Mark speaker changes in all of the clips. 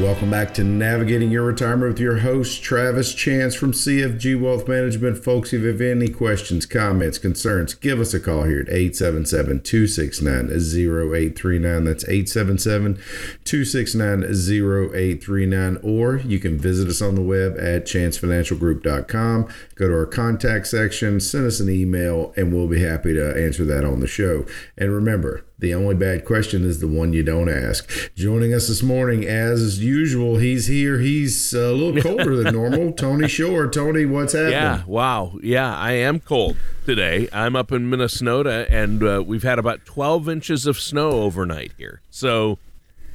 Speaker 1: Welcome back to Navigating Your Retirement with your host, Travis Chance from CFG Wealth Management. Folks, if you have any questions, comments, concerns, give us a call here at 877 269 0839. That's 877 269 0839. Or you can visit us on the web at chancefinancialgroup.com. Go to our contact section, send us an email, and we'll be happy to answer that on the show. And remember, the only bad question is the one you don't ask. Joining us this morning, as usual, he's here. He's a little colder than normal. Tony Shore. Tony, what's happening?
Speaker 2: Yeah, wow. Yeah, I am cold today. I'm up in Minnesota, and uh, we've had about 12 inches of snow overnight here. So,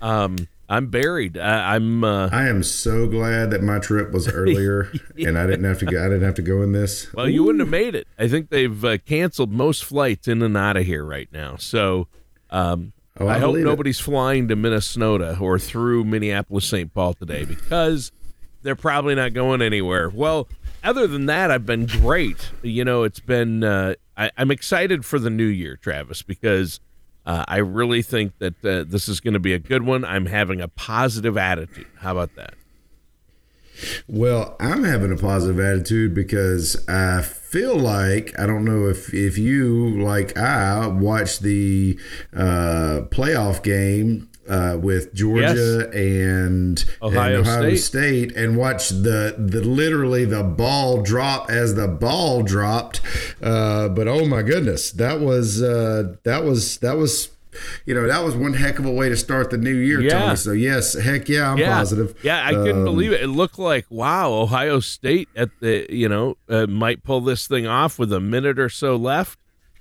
Speaker 2: um, I'm buried. I, am uh,
Speaker 1: I am so glad that my trip was earlier, yeah. and I didn't have to go. I didn't have to go in this.
Speaker 2: Well, Ooh. you wouldn't have made it. I think they've uh, canceled most flights in and out of here right now. So um, oh, I, I hope nobody's it. flying to Minnesota or through Minneapolis St. Paul today because they're probably not going anywhere. Well, other than that, I've been great. You know, it's been. Uh, I, am excited for the new year, Travis, because uh, I really think that uh, this is going to be a good one. I'm having a positive attitude. How about that?
Speaker 1: Well, I'm having a positive attitude because I feel like I don't know if if you like I watched the uh, playoff game uh, with Georgia yes. and
Speaker 2: Ohio,
Speaker 1: and Ohio
Speaker 2: State.
Speaker 1: State. and watch the the literally the ball drop as the ball dropped. Uh, but oh my goodness, that was uh, that was that was you know, that was one heck of a way to start the new year, yeah. Tony. So yes, heck yeah, I'm
Speaker 2: yeah.
Speaker 1: positive.
Speaker 2: Yeah, I couldn't um, believe it. It looked like wow, Ohio State at the you know uh, might pull this thing off with a minute or so left,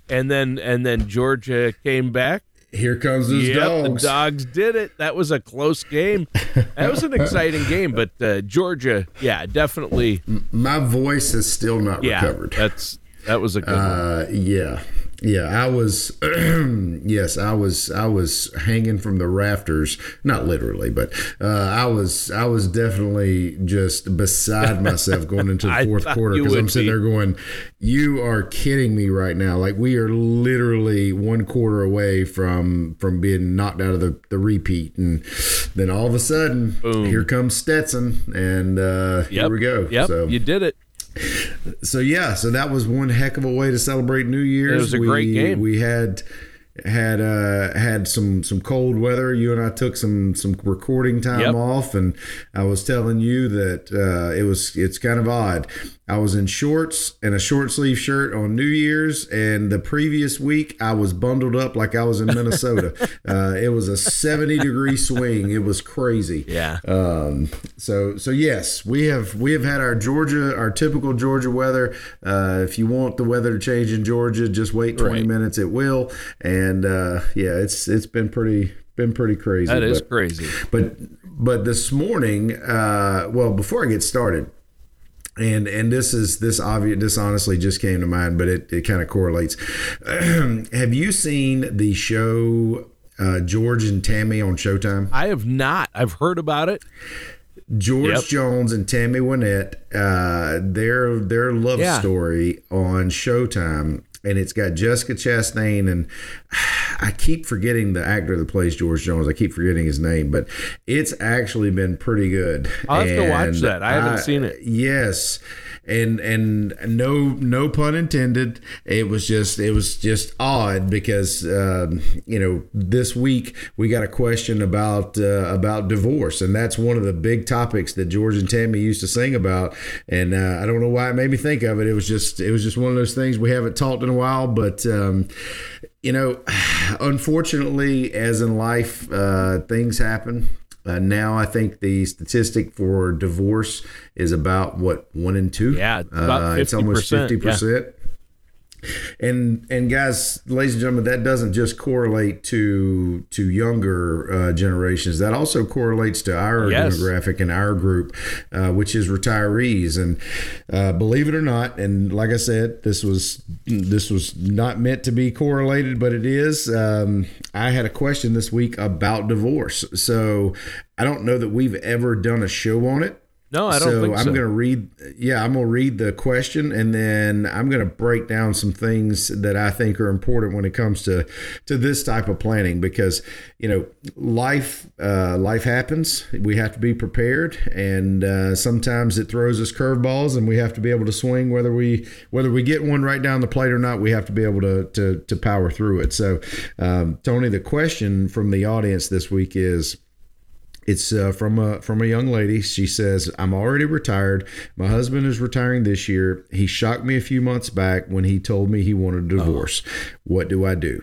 Speaker 2: and then and then Georgia came back.
Speaker 1: Here comes those
Speaker 2: yep,
Speaker 1: dogs.
Speaker 2: The dogs did it. That was a close game. That was an exciting game, but uh, Georgia, yeah, definitely.
Speaker 1: My voice is still not
Speaker 2: yeah,
Speaker 1: recovered.
Speaker 2: That's that was a good
Speaker 1: uh,
Speaker 2: one.
Speaker 1: Yeah, yeah, I was. yes, I was. I was hanging from the rafters, not literally, but uh, I was. I was definitely just beside myself going into the fourth quarter because I'm sitting be. there going, "You are kidding me right now! Like we are literally one quarter away from from being knocked out of the the repeat." And then all of a sudden, Boom. here comes Stetson, and uh,
Speaker 2: yep.
Speaker 1: here we go.
Speaker 2: Yep, so, you did it
Speaker 1: so yeah, so that was one heck of a way to celebrate New Year's.
Speaker 2: It was a we, great game.
Speaker 1: We had had uh, had some some cold weather. You and I took some some recording time yep. off, and I was telling you that uh, it was it's kind of odd. I was in shorts and a short sleeve shirt on New Year's, and the previous week I was bundled up like I was in Minnesota. uh, it was a seventy degree swing. It was crazy.
Speaker 2: Yeah.
Speaker 1: Um, so so yes, we have we have had our Georgia our typical Georgia weather. Uh, if you want the weather to change in Georgia, just wait twenty right. minutes. It will. And and uh, yeah, it's it's been pretty been pretty crazy.
Speaker 2: That is but, crazy.
Speaker 1: But but this morning, uh, well, before I get started, and and this is this obvious this honestly just came to mind, but it it kind of correlates. have you seen the show uh, George and Tammy on Showtime?
Speaker 2: I have not. I've heard about it.
Speaker 1: George yep. Jones and Tammy Wynette, uh, their their love yeah. story on Showtime and it's got Jessica Chastain and I keep forgetting the actor that plays George Jones. I keep forgetting his name, but it's actually been pretty good.
Speaker 2: I'll have and to watch that. I haven't I, seen it.
Speaker 1: Yes and and no no pun intended. It was just it was just odd because um, you know this week we got a question about uh, about divorce. And that's one of the big topics that George and Tammy used to sing about. And uh, I don't know why it made me think of it. It was just it was just one of those things we haven't talked in a while. But um, you know unfortunately as in life uh, things happen Uh, now I think the statistic for divorce is about what one in two.
Speaker 2: Yeah, about 50%,
Speaker 1: it's almost fifty percent. And and guys, ladies and gentlemen, that doesn't just correlate to to younger uh, generations. That also correlates to our yes. demographic and our group, uh, which is retirees. And uh, believe it or not, and like I said, this was this was not meant to be correlated, but it is. Um, I had a question this week about divorce, so I don't know that we've ever done a show on it.
Speaker 2: No, I don't so think
Speaker 1: so. I'm going to read. Yeah, I'm going to read the question, and then I'm going to break down some things that I think are important when it comes to to this type of planning because you know life uh, life happens. We have to be prepared, and uh, sometimes it throws us curveballs, and we have to be able to swing whether we whether we get one right down the plate or not. We have to be able to to, to power through it. So, um, Tony, the question from the audience this week is it's uh, from a from a young lady. She says, "I'm already retired. My husband is retiring this year. He shocked me a few months back when he told me he wanted a divorce. Oh. What do I do?"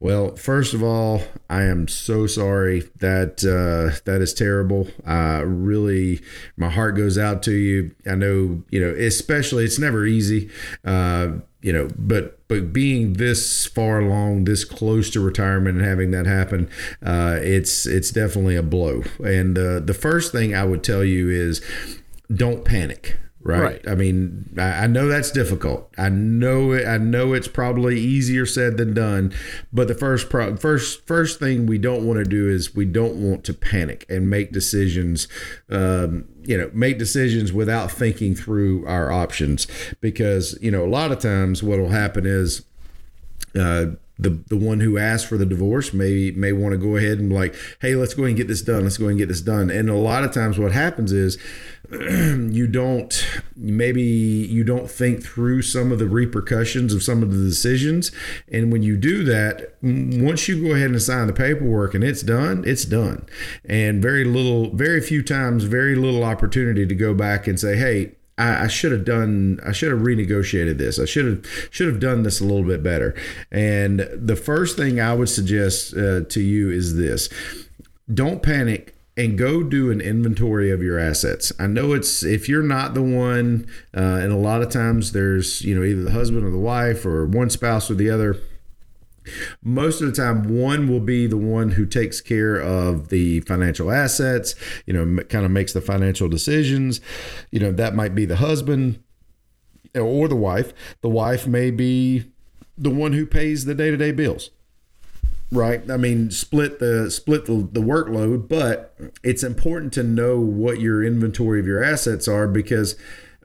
Speaker 1: Well, first of all, I am so sorry that uh, that is terrible. Uh, really, my heart goes out to you. I know, you know, especially it's never easy. Uh, you know, but but being this far along, this close to retirement, and having that happen, uh, it's it's definitely a blow. And uh, the first thing I would tell you is, don't panic. Right? right. I mean, I, know that's difficult. I know it. I know it's probably easier said than done. But the first pro- first first thing we don't want to do is we don't want to panic and make decisions. Um, you know make decisions without thinking through our options because you know a lot of times what will happen is uh, the the one who asked for the divorce may may want to go ahead and like hey let's go ahead and get this done let's go ahead and get this done. And a lot of times what happens is you don't maybe you don't think through some of the repercussions of some of the decisions. And when you do that once you go ahead and sign the paperwork and it's done it's done. And very little very few times very little opportunity to go back and say hey I, I should have done I should have renegotiated this. I should have should have done this a little bit better. And the first thing I would suggest uh, to you is this: don't panic and go do an inventory of your assets. I know it's if you're not the one, uh, and a lot of times there's you know either the husband or the wife or one spouse or the other. Most of the time, one will be the one who takes care of the financial assets, you know, kind of makes the financial decisions. You know, that might be the husband or the wife. The wife may be the one who pays the day to day bills right? I mean, split the split the, the workload, but it's important to know what your inventory of your assets are because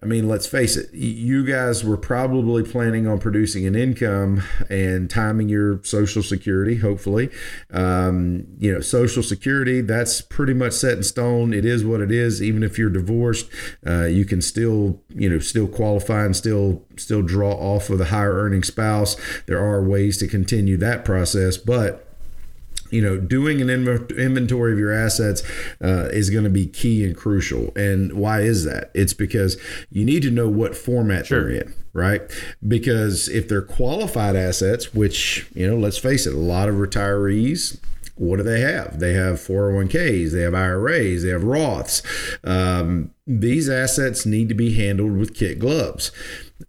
Speaker 1: I mean, let's face it, you guys were probably planning on producing an income and timing your Social Security, hopefully. Um, you know, Social Security, that's pretty much set in stone. It is what it is. Even if you're divorced, uh, you can still, you know, still qualify and still still draw off of the higher earning spouse. There are ways to continue that process, but you know, doing an inventory of your assets uh, is going to be key and crucial. And why is that? It's because you need to know what format sure. they're in, right? Because if they're qualified assets, which, you know, let's face it, a lot of retirees, what do they have? They have 401ks, they have IRAs, they have Roths. Um, these assets need to be handled with kit gloves.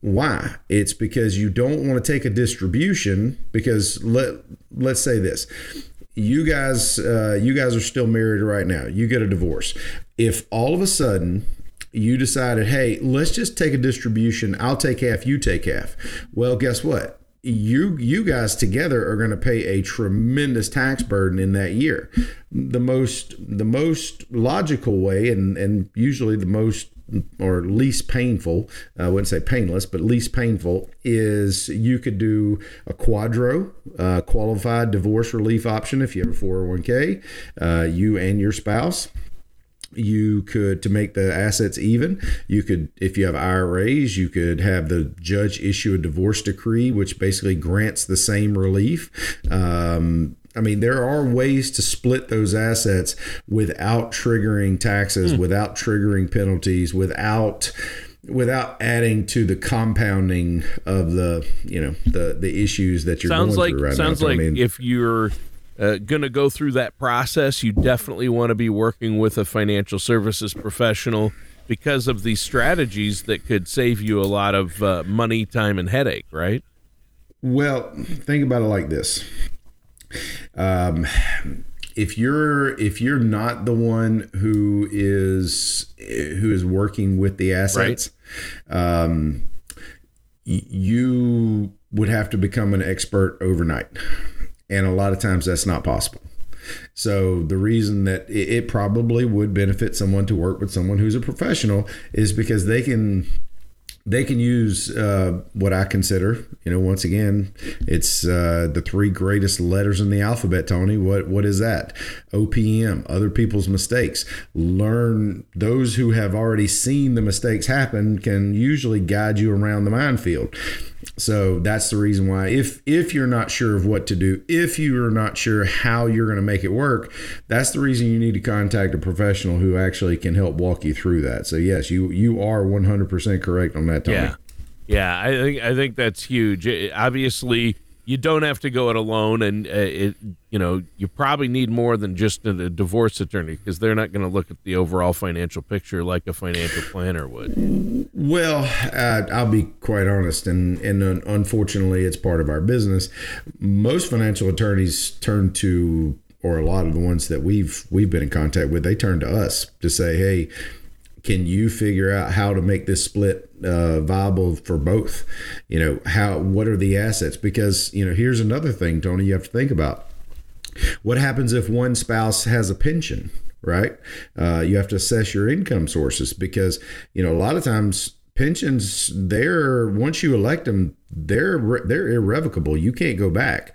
Speaker 1: Why? It's because you don't want to take a distribution because let let's say this you guys uh, you guys are still married right now. You get a divorce. If all of a sudden you decided hey let's just take a distribution. I'll take half you take half. Well guess what? You you guys together are going to pay a tremendous tax burden in that year. The most the most logical way and and usually the most or least painful, I wouldn't say painless, but least painful, is you could do a QDRO, uh, qualified divorce relief option if you have a 401k, uh, you and your spouse. You could to make the assets even you could if you have iras you could have the judge issue a divorce decree which basically grants the same relief. Um, I mean, there are ways to split those assets without triggering taxes, mm. without triggering penalties, without without adding to the compounding of the you know the the issues that you're
Speaker 2: sounds
Speaker 1: going
Speaker 2: like
Speaker 1: through right
Speaker 2: sounds
Speaker 1: now.
Speaker 2: like I mean, if you're uh, going to go through that process, you definitely want to be working with a financial services professional because of these strategies that could save you a lot of uh, money, time, and headache, right?
Speaker 1: Well, think about it like this. Um, if you're if you're not the one who is who is working with the assets, right. um, you would have to become an expert overnight. And a lot of times that's not possible. So the reason that it probably would benefit someone to work with someone who's a professional is because they can they can use uh, what I consider, you know, once again, it's uh, the three greatest letters in the alphabet. Tony, what what is that? OPM, other people's mistakes. Learn those who have already seen the mistakes happen can usually guide you around the minefield. So that's the reason why if if you're not sure of what to do, if you are not sure how you're going to make it work, that's the reason you need to contact a professional who actually can help walk you through that. So yes, you you are 100% correct on that Tony.
Speaker 2: Yeah. Yeah, I think I think that's huge. obviously, you don't have to go it alone, and uh, it you know you probably need more than just a, a divorce attorney because they're not going to look at the overall financial picture like a financial planner would.
Speaker 1: Well, uh, I'll be quite honest, and and unfortunately, it's part of our business. Most financial attorneys turn to, or a lot of the ones that we've we've been in contact with, they turn to us to say, hey can you figure out how to make this split uh, viable for both? You know how what are the assets? Because you know here's another thing tony you have to think about. What happens if one spouse has a pension right? Uh, you have to assess your income sources because you know a lot of times pensions they're once you elect them they're they're irrevocable. You can't go back.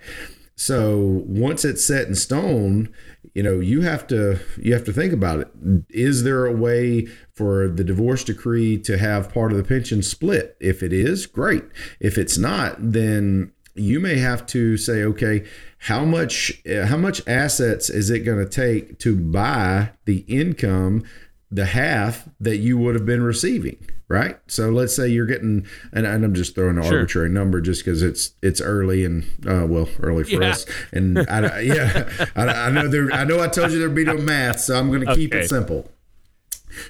Speaker 1: So once it's set in stone you know you have to you have to think about it. Is there a way for the divorce decree to have part of the pension split? If it is great. If it's not then you may have to say okay how much how much assets is it going to take to buy the income the half that you would have been receiving right so let's say you're getting and, i'm just throwing an sure. arbitrary number just because it's it's early and uh, well early for yeah. us and I, yeah I, I, know there i know i told you there'd be no math so i'm going to keep okay. it simple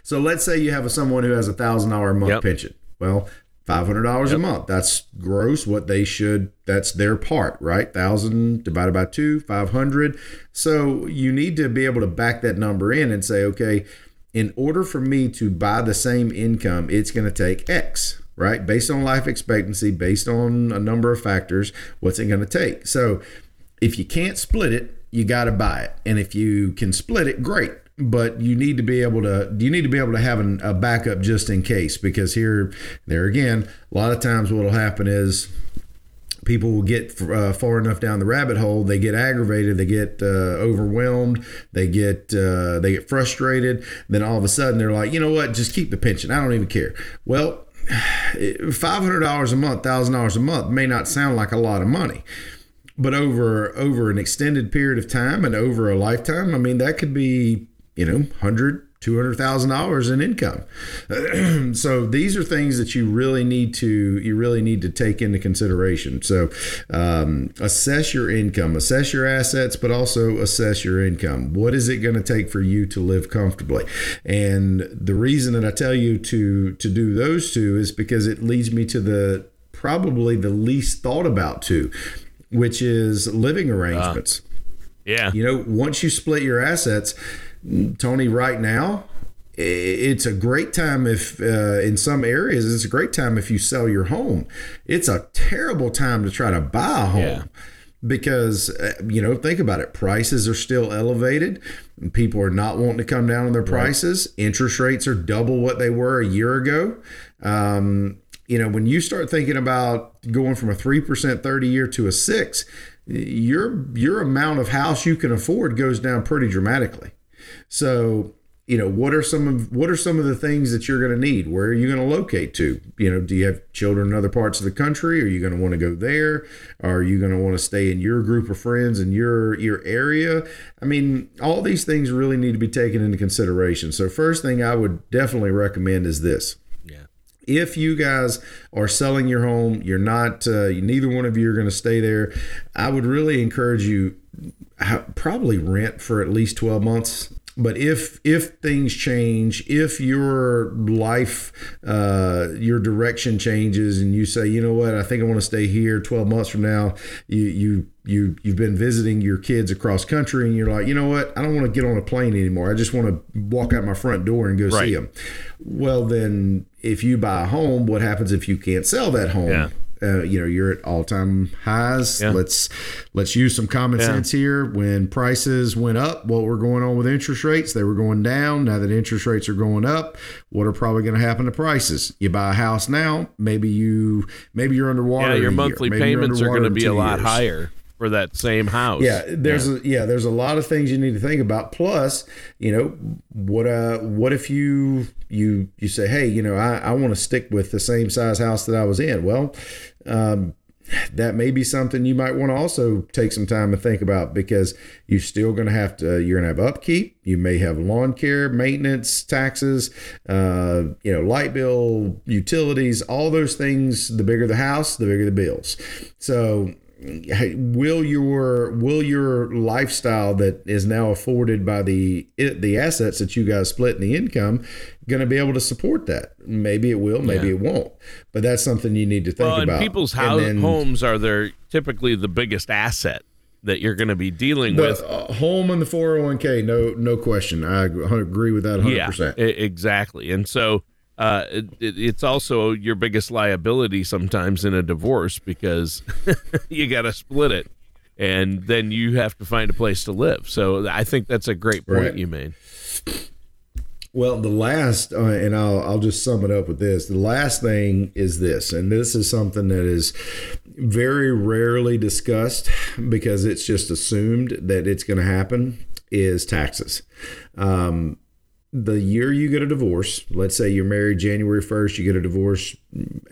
Speaker 1: so let's say you have a, someone who has a thousand dollar a month yep. pension well $500 yep. a month that's gross what they should that's their part right 1000 divided by 2 500 so you need to be able to back that number in and say okay in order for me to buy the same income, it's going to take X, right? Based on life expectancy, based on a number of factors, what's it going to take? So if you can't split it, you got to buy it. And if you can split it, great. But you need to be able to you need to be able to have an, a backup just in case because here there again a lot of times what will happen is people will get uh, far enough down the rabbit hole they get aggravated they get uh, overwhelmed they get uh, they get frustrated then all of a sudden they're like you know what? Just keep the pension. I don't even care. Well $500 a month $1000 a month may not sound like a lot of money but over over an extended period of time and over a lifetime i mean that could be you know 100 $200,000 in income. so these are things that you really need to you really need to take into consideration. So um, assess your income, assess your assets, but also assess your income. What is it going to take for you to live comfortably? And the reason that I tell you to to do those two is because it leads me to the probably the least thought about two, which is living arrangements. Uh,
Speaker 2: yeah.
Speaker 1: You know, once you split your assets, Tony, right now, it's a great time if uh, in some areas it's a great time if you sell your home. It's a terrible time to try to buy a home yeah. because uh, you know think about it. Prices are still elevated. People are not wanting to come down on their prices. Right. interest rates are double what they were a year ago. Um, you know when you start thinking about going from a 3% 30 year to a 6 your your amount of house you can afford goes down pretty dramatically so, you know, what are some of what are some of the things that you're going to need? Where are you going to locate to? You know, do you have children in other parts of the country? Are you going to want to go there? Are you going to want to stay in your group of friends in your your area? I mean, all these things really need to be taken into consideration. So, first thing I would definitely recommend is this if you guys are selling your home, you're not, uh, neither one of you are going to stay there. I would really encourage you probably rent for at least 12 months but if if things change if your life uh, your direction changes and you say you know what? I think i want to stay here 12 months from now you you you you've been visiting your kids across country and you're like you know what? I don't want to get on a plane anymore. I just want to walk out my front door and go right. see them. Well then if you buy a home what happens if you can't sell that home? Yeah uh, you know you're at all time highs. Yeah. Let's let's use some common yeah. sense here. When prices went up, what were going on with interest rates? They were going down. Now that interest rates are going up, what are probably going to happen to prices? You buy a house now, maybe you maybe you're underwater.
Speaker 2: Yeah, your monthly payments are going to be a lot years. higher for that same house.
Speaker 1: Yeah, there's yeah. A, yeah, there's a lot of things you need to think about. Plus, you know, what uh what if you you you say, hey, you know, I, I want to stick with the same size house that I was in. Well, um, that may be something you might want to also take some time to think about because you're still going to have to you're going to have upkeep. You may have lawn care maintenance taxes uh, you know light bill utilities all those things the bigger the house the bigger the bills. So will your will your lifestyle that is now afforded by the the assets that you guys split in the income going to be able to support that maybe it will maybe yeah. it won't but that's something you need to think
Speaker 2: well,
Speaker 1: about
Speaker 2: people's house, then, homes are their typically the biggest asset that you're going to be dealing
Speaker 1: the,
Speaker 2: with
Speaker 1: uh, home and the 401k no no question i agree with that 100%
Speaker 2: yeah, exactly and so uh, it, it's also your biggest liability sometimes in a divorce because you got to split it and then you have to find a place to live. So I think that's a great point right. you made.
Speaker 1: Well, the last, uh, and I'll I'll just sum it up with this. The last thing is this, and this is something that is very rarely discussed because it's just assumed that it's going to happen. Is taxes. Um, the year you get a divorce, let's say you're married January 1st, you get a divorce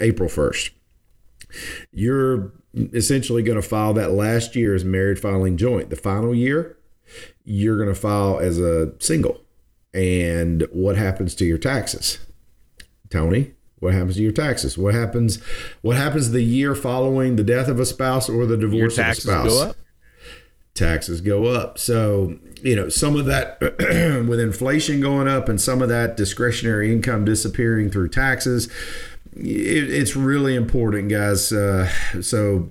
Speaker 1: April 1st, you're essentially going to file that last year as married filing joint. The final year, you're going to file as a single. And what happens to your taxes? Tony, what happens to your taxes? What happens what happens the year following the death of a spouse or the divorce of a spouse? taxes go up. So, you know, some of that with inflation going up and some of that discretionary income disappearing through taxes, it, it's really important, guys. Uh, so,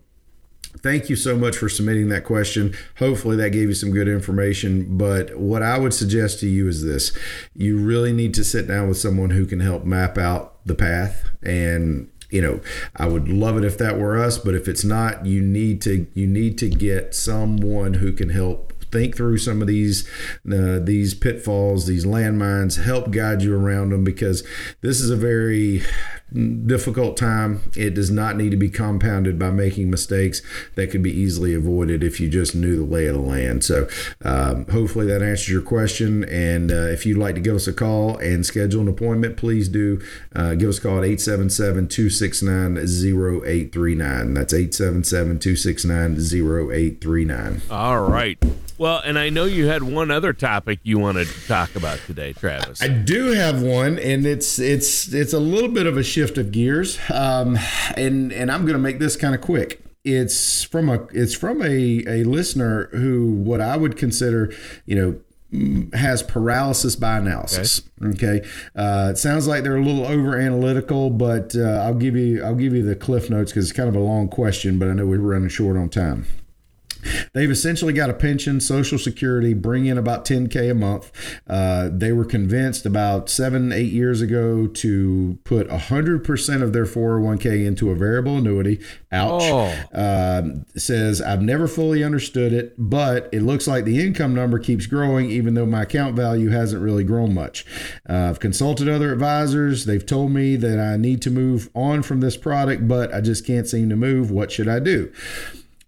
Speaker 1: thank you so much for submitting that question. Hopefully, that gave you some good information. But what I would suggest to you is this you really need to sit down with someone who can help map out the path and you know i would love it if that were us but if it's not you need to you need to get someone who can help think through some of these uh, these pitfalls these landmines help guide you around them because this is a very difficult time. It does not need to be compounded by making mistakes that could be easily avoided if you just knew the lay of the land. So, um, hopefully, that answers your question. And uh, if you'd like to give us a call and schedule an appointment, please do uh, give us a call at 877 269 0839. That's 877 269 0839.
Speaker 2: All right. Well, and I know you had one other topic you wanted to talk about today, Travis.
Speaker 1: I do have one, and it's it's it's a little bit of a shift of gears, um, and and I'm going to make this kind of quick. It's from a it's from a a listener who what I would consider, you know, has paralysis by analysis. Okay, okay? Uh, it sounds like they're a little over analytical, but uh, I'll give you I'll give you the cliff notes because it's kind of a long question, but I know we're running short on time. They've essentially got a pension, Social Security, bring in about 10K a month. Uh, they were convinced about seven, eight years ago to put 100% of their 401k into a variable annuity. Ouch. Oh. Uh, says, I've never fully understood it, but it looks like the income number keeps growing, even though my account value hasn't really grown much. Uh, I've consulted other advisors. They've told me that I need to move on from this product, but I just can't seem to move. What should I do?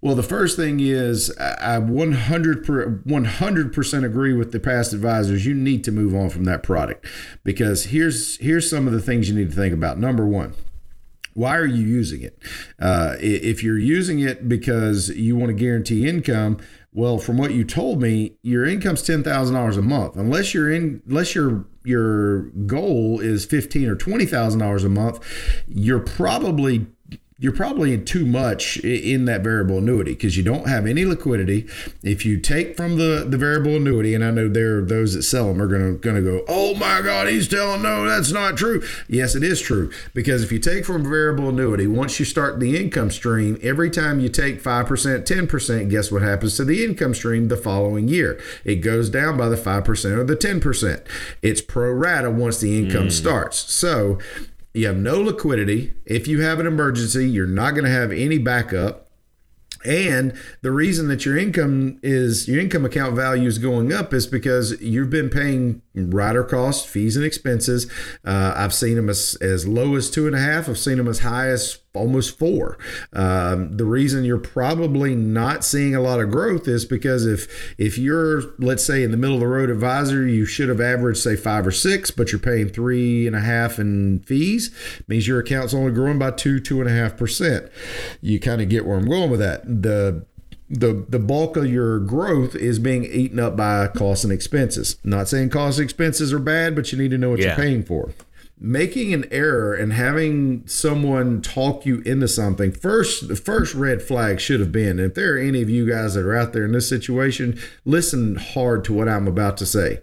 Speaker 1: Well, the first thing is I 100 100% agree with the past advisors. You need to move on from that product because here's here's some of the things you need to think about. Number one, why are you using it? Uh, if you're using it because you want to guarantee income, well, from what you told me, your income's ten thousand dollars a month. Unless you're in, unless your your goal is fifteen or twenty thousand dollars a month, you're probably you're probably in too much in that variable annuity because you don't have any liquidity. If you take from the, the variable annuity, and I know there are those that sell them are gonna gonna go, oh my God, he's telling no, that's not true. Yes, it is true because if you take from variable annuity, once you start the income stream, every time you take five percent, ten percent, guess what happens to the income stream the following year? It goes down by the five percent or the ten percent. It's pro rata once the income mm. starts. So you have no liquidity. If you have an emergency, you're not going to have any backup. And the reason that your income is your income account value is going up is because you've been paying rider costs, fees, and expenses. Uh, I've seen them as, as low as two and a half. I've seen them as high as almost four. Um, the reason you're probably not seeing a lot of growth is because if if you're let's say in the middle of the road advisor, you should have averaged say five or six, but you're paying three and a half in fees, means your account's only growing by two two and a half percent. You kind of get where I'm going with that. The the the bulk of your growth is being eaten up by costs and expenses. Not saying costs and expenses are bad, but you need to know what yeah. you're paying for making an error and having someone talk you into something first the first red flag should have been if there are any of you guys that are out there in this situation listen hard to what i'm about to say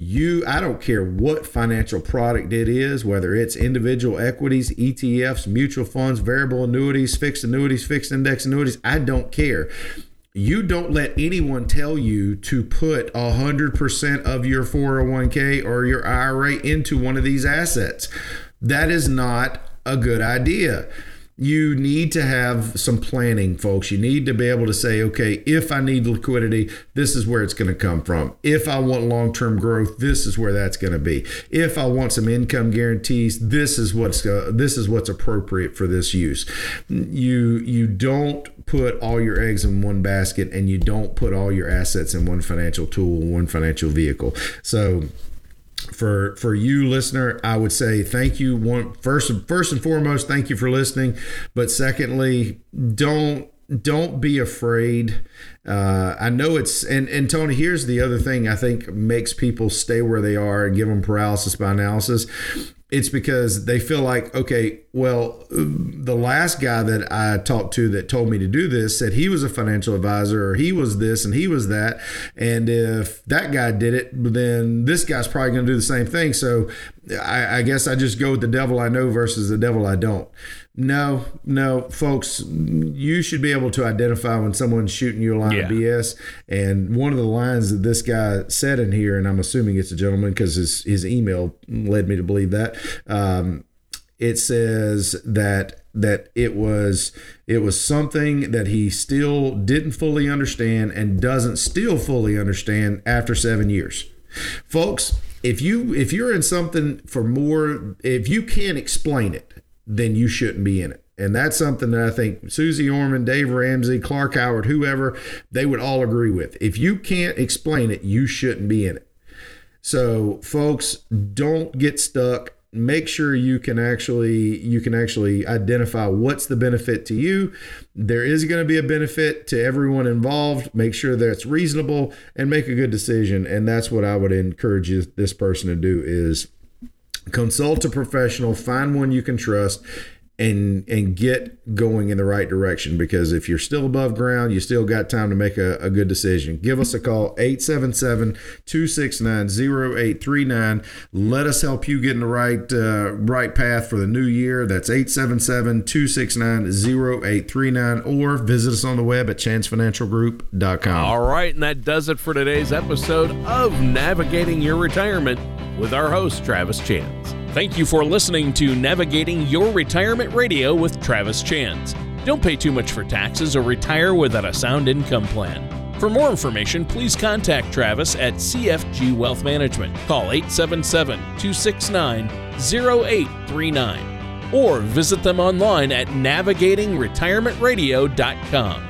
Speaker 1: you i don't care what financial product it is whether it's individual equities etfs mutual funds variable annuities fixed annuities fixed index annuities i don't care you don't let anyone tell you to put 100% of your 401k or your IRA into one of these assets. That is not a good idea you need to have some planning, folks. You need to be able to say, okay, if I need liquidity, this is where it's going to come from. If I want long term growth, this is where that's going to be. If I want some income guarantees, this is what's uh, this is what's appropriate for this use. You you don't put all your eggs in one basket, and you don't put all your assets in one financial tool, one financial vehicle. So for for you listener i would say thank you one first first and foremost thank you for listening. But secondly don't don't be afraid uh, i know it's and and tony here's the other thing i think makes people stay where they are and give them paralysis by analysis it's because they feel like, okay, well, the last guy that I talked to that told me to do this said he was a financial advisor or he was this and he was that. And if that guy did it, then this guy's probably going to do the same thing. So I, I guess I just go with the devil I know versus the devil I don't. No, no, folks, you should be able to identify when someone's shooting you a line yeah. BS. And one of the lines that this guy said in here, and I'm assuming it's a gentleman because his, his email led me to believe that. Um, it says that that it was it was something that he still didn't fully understand and doesn't still fully understand after seven years folks if you if you're in something for more if you can't explain it then you shouldn't be in it. And that's something that I think Susie Orman, Dave Ramsey, Clark Howard, whoever, they would all agree with. If you can't explain it, you shouldn't be in it. So, folks, don't get stuck. Make sure you can actually you can actually identify what's the benefit to you. There is going to be a benefit to everyone involved. Make sure that it's reasonable and make a good decision. And that's what I would encourage this person to do is consult a professional, find one you can trust, and and get going in the right direction because if you're still above ground you still got time to make a, a good decision. Give us a call 877-269-0839 let us help you get in the right uh, right path for the new year. That's 877-269-0839 or visit us on the web at chancefinancialgroup.com
Speaker 2: all right and that does it for today's episode of navigating your retirement with our host travis chance Thank you for listening to Navigating Your Retirement Radio with Travis Chance. Don't pay too much for taxes or retire without a sound income plan. For more information, please contact Travis at CFG Wealth Management. Call 877 269 0839 or visit them online at navigatingretirementradio.com.